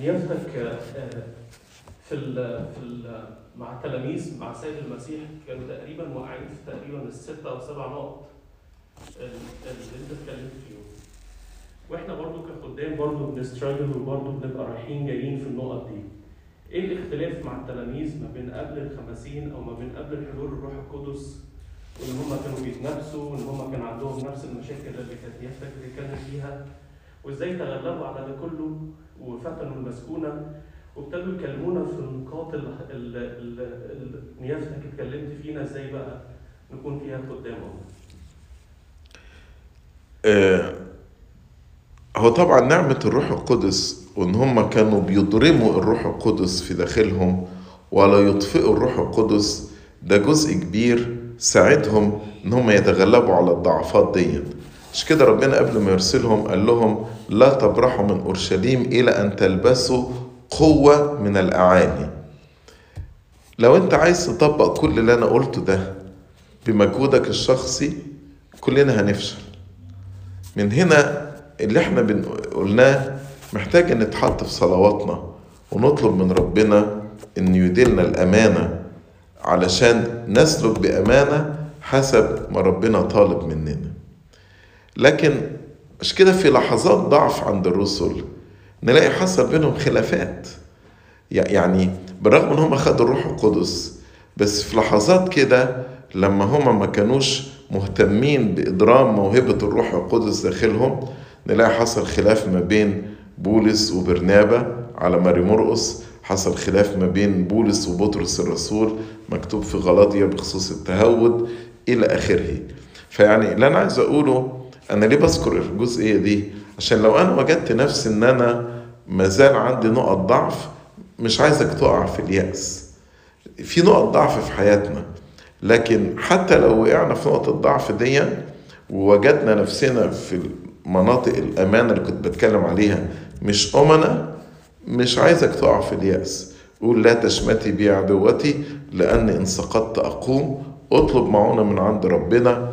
نيافتك آه، في في مع التلاميذ مع سيد المسيح كانوا تقريبا واقعين في تقريبا الست أو سبع نقط ال- اللي أنت اتكلمت فيهم. وإحنا برضو كخدام برضو بنستراجل وبرضو بنبقى رايحين جايين في النقط دي. إيه الاختلاف مع التلاميذ ما بين قبل الخمسين أو ما بين قبل حلول الروح القدس؟ وإن هم كانوا بيتنافسوا وإن هم كان عندهم نفس المشاكل اللي كانت نيافتك بتتكلم فيها؟ وازاي تغلبوا على ده كله وفتنوا المسكونة وابتدوا يكلمونا في النقاط ال- ال- ال- ال- نيافتك اتكلمت فينا إزاي بقى نكون فيها قدامهم؟ آه، هو طبعا نعمة الروح القدس وإن هم كانوا بيضرموا الروح القدس في داخلهم ولا يطفئوا الروح القدس ده جزء كبير ساعدهم إن هم يتغلبوا على الضعفات دي مش كده ربنا قبل ما يرسلهم قال لهم لا تبرحوا من أورشليم إلى أن تلبسوا قوة من الأعالي لو أنت عايز تطبق كل اللي أنا قلته ده بمجهودك الشخصي كلنا هنفشل. من هنا اللي إحنا قلناه محتاج إن نتحط في صلواتنا ونطلب من ربنا إن يديلنا الأمانة علشان نسلك بأمانة حسب ما ربنا طالب مننا. لكن مش كده في لحظات ضعف عند الرسل نلاقي حصل بينهم خلافات. يع- يعني بالرغم إن هم خدوا الروح القدس بس في لحظات كده لما هم ما كانوش مهتمين بإدرام موهبة الروح القدس داخلهم نلاقي حصل خلاف ما بين بولس وبرنابا على ماري مرقس حصل خلاف ما بين بولس وبطرس الرسول مكتوب في غلاطيا بخصوص التهود إلى آخره. فيعني اللي أنا عايز أقوله أنا ليه بذكر الجزئية دي؟ عشان لو أنا وجدت نفسي إن أنا مازال عندي نقط ضعف مش عايزك تقع في اليأس. في نقط ضعف في حياتنا. لكن حتى لو وقعنا في نقطة الضعف دي ووجدنا نفسنا في مناطق الأمانة اللي كنت بتكلم عليها مش أمنة مش عايزك تقع في اليأس. قول لا تشمتي بي عدوتي لأن إن سقطت أقوم. اطلب معونة من عند ربنا.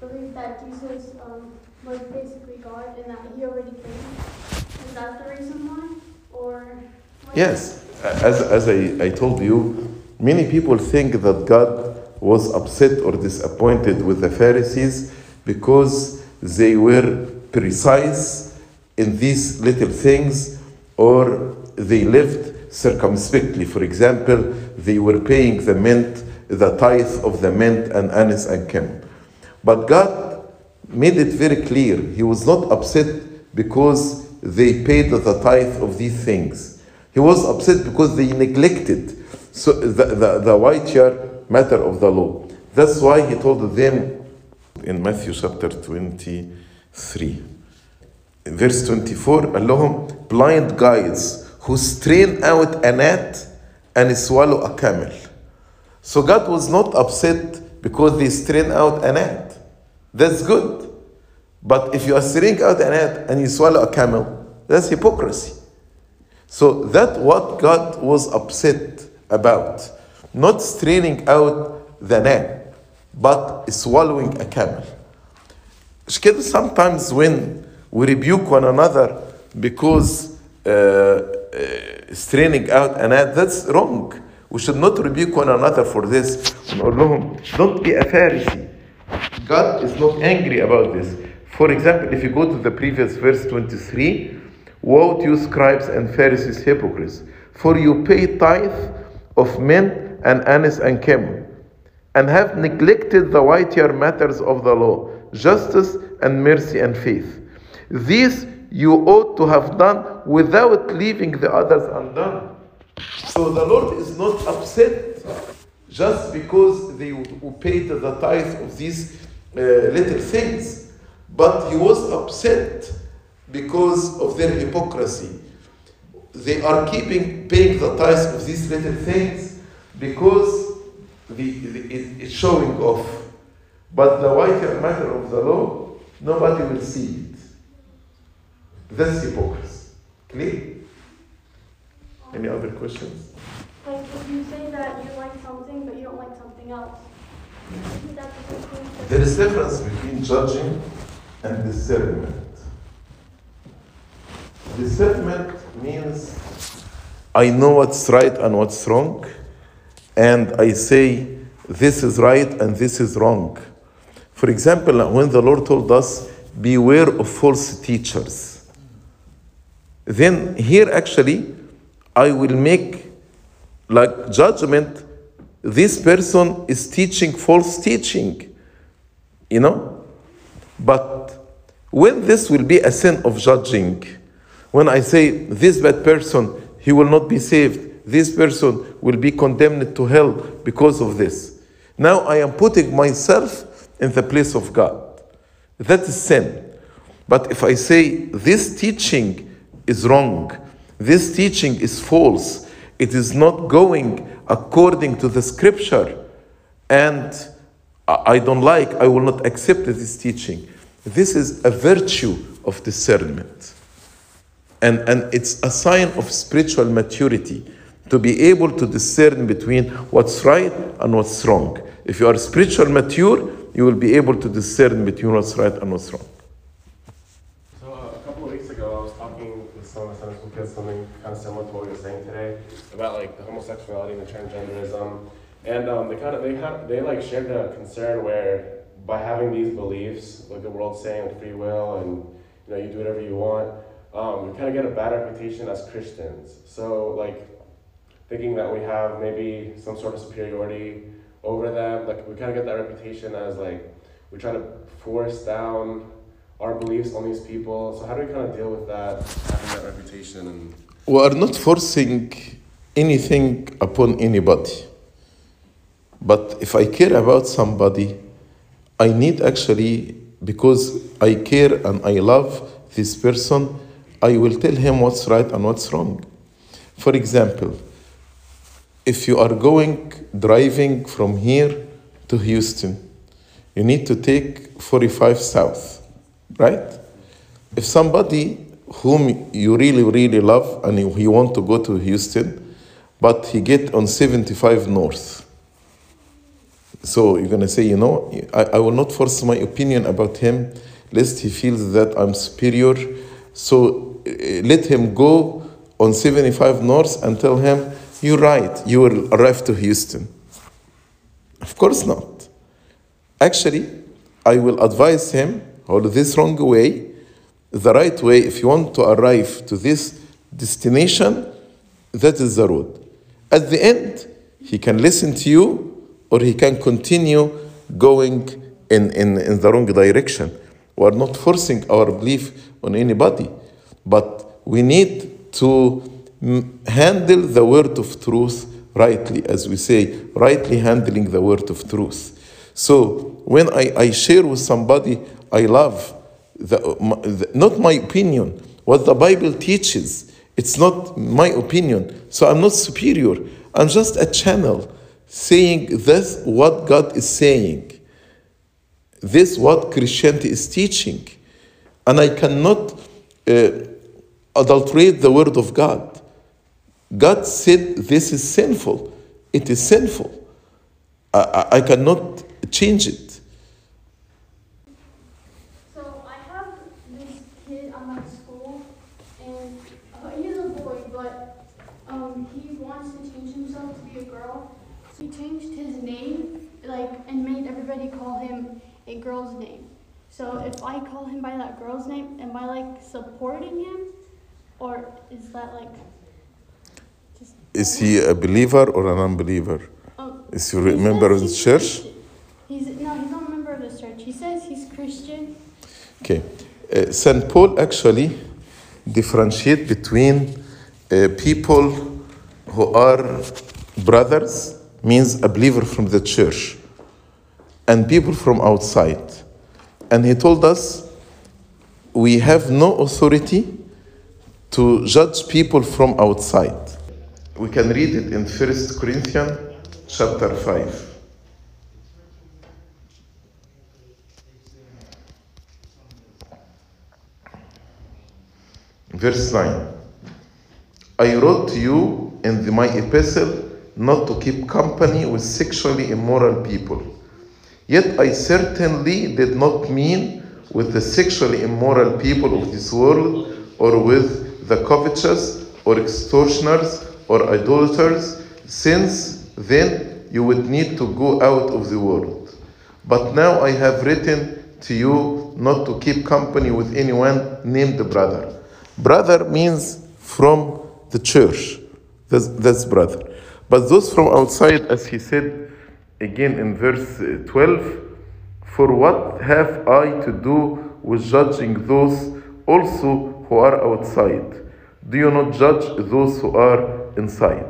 believe that Jesus um, was basically God and that he already came? Is that the reason why? Or Yes, as, as I, I told you, many people think that God was upset or disappointed with the Pharisees because they were precise in these little things or they lived circumspectly. For example, they were paying the mint, the tithe of the mint and anise and kim. But God made it very clear. He was not upset because they paid the tithe of these things. He was upset because they neglected so the, the, the wider matter of the law. That's why he told them in Matthew chapter 23, verse 24, Allahum, blind guides who strain out a gnat and swallow a camel. So God was not upset because they strain out an ant, That's good. But if you are straining out an ant and you swallow a camel, that's hypocrisy. So that what God was upset about. Not straining out the ant, but swallowing a camel. Sometimes when we rebuke one another because uh, uh, straining out an ant, that's wrong we should not rebuke one another for this. Don't be a Pharisee. God is not angry about this. For example, if you go to the previous verse 23, Woe to you, scribes and Pharisees, hypocrites, for you pay tithe of mint and anise and cummin, and have neglected the weightier matters of the law, justice and mercy and faith. These you ought to have done without leaving the others undone. So the Lord is not upset just because they paid the tithe of these uh, little things, but He was upset because of their hypocrisy. They are keeping paying the tithe of these little things because the, the, it, it's showing off. But the wider matter of the law, nobody will see it. That's hypocrisy. Clear? Any other questions? Like if you say that you like something but you don't like something else, isn't that the same thing? as- There is difference between judging and discernment. Discernment means I know what's right and what's wrong, and I say this is right and this is wrong. For example, when the Lord told us, beware of false teachers, then here actually I will make like judgment. This person is teaching false teaching you know? But when this will be a sin of judging when i say this bad person he will not be saved this person will be condemned to hell because of this. Now i am putting myself in the place of god. That is sin. But if i say this teaching is wrong this teaching is false it is not going according to the scripture and I don't like, I will not accept this teaching. This is a virtue of discernment. And, and it's a sign of spiritual maturity to be able to discern between what's right and what's wrong. If you are spiritual mature, you will be able to discern between what's right and what's wrong. So uh, a couple of weeks ago, I was talking with some of the Sunday school kids, something kind of similar to what you're saying today about like the homosexuality and the transgenderism, and um, they kind of they had they like shared a concern where by having these beliefs, like the world saying like free will and you know you do whatever you want, um, we kind of get a bad reputation as Christians. So like thinking that we have maybe some sort of superiority over them, like we kind of get that reputation as like we try to force down our beliefs on these people. So how do we kind of deal with that, having that reputation and We are not forcing anything upon anybody. But if I care about somebody, I need actually, because I care and I love this person, I will tell him what's right and what's wrong. For example, if you are going driving from here to Houston, you need to take 45 south, right? If somebody whom you really, really love and you, want to go to Houston, but he get on 75 north, so you're gonna say, you know, I, I will not force my opinion about him, lest he feels that I'm superior. So uh, let him go on 75 north and tell him, you're right, you will arrive to Houston. Of course not. Actually, I will advise him, or this wrong way, the right way, if you want to arrive to this destination, that is the road. At the end, he can listen to you or he can continue going in, in, in the wrong direction. We are not forcing our belief on anybody, but we need to handle the word of truth rightly, as we say, rightly handling the word of truth. So when I, I share with somebody I love, the, the, not my opinion, what the Bible teaches, it's not my opinion. So I'm not superior. I'm just a channel saying this what God is saying. This what Christianity is teaching. And I cannot uh, adulterate the word of God. God said this is sinful. It is sinful. I, I cannot change it. So I have this kid at my school, and uh, he's a boy, but um, he wants to change himself to be a girl. So he changed his name, like, and made everybody call him a girl's name. So if I call him by that girl's name, am I like supporting him, or is that like just? Is he a believer or an unbeliever? Um, Is he a member of the church? Christian. He's no, he's not a member of the church. He says he's Christian. Okay. Uh, St. Paul actually differentiate between uh, people who are brothers means a believer from the church and people from outside. And he told us we have no authority to judge people from outside. We can read it in 1 Corinthians chapter 5. Verse 9. I wrote to you in the, my epistle not to keep company with sexually immoral people. Yet I certainly did not mean with the sexually immoral people of this world or with the covetous or extortioners or idolaters, since then you would need to go out of the world. But now I have written to you not to keep company with anyone named brother. Brother means from the church. That's, that's brother. But those from outside, as he said again in verse uh, 12, for what have I to do with judging those also who are outside? Do you not judge those who are inside?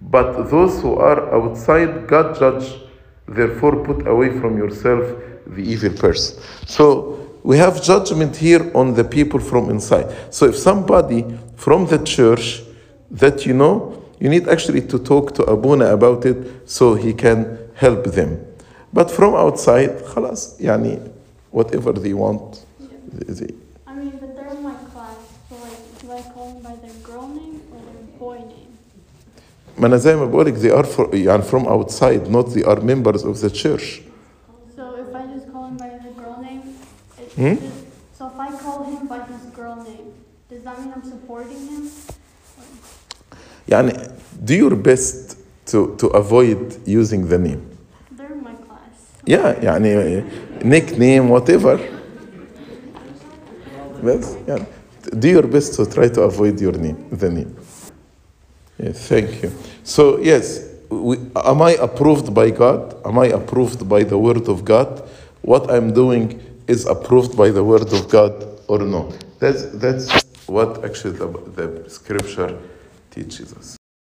But those who are outside, God judge. Therefore, put away from yourself the evil person. So we have judgment here on the people from inside. So if somebody from the church that you know, you need actually to talk to Abuna about it so he can help them. But from outside, خلاص, يعني whatever they want. They, I mean, but they're in my class, so like, do I call them by their girl name or their boy name? ما أنا زي ما بقولك they are for, يعني from outside, not they are members of the church. So if I just call him by the girl name, it, Hmm? يعني do your best to, to avoid using the name. They're in my class. Yeah, يعني nickname whatever. بس يعني do your best to try to avoid your name, the name. Yes, thank you. So yes, we, am I approved by God? Am I approved by the word of God? What I'm doing is approved by the word of God or no? That's that's what actually the, the scripture teaches us.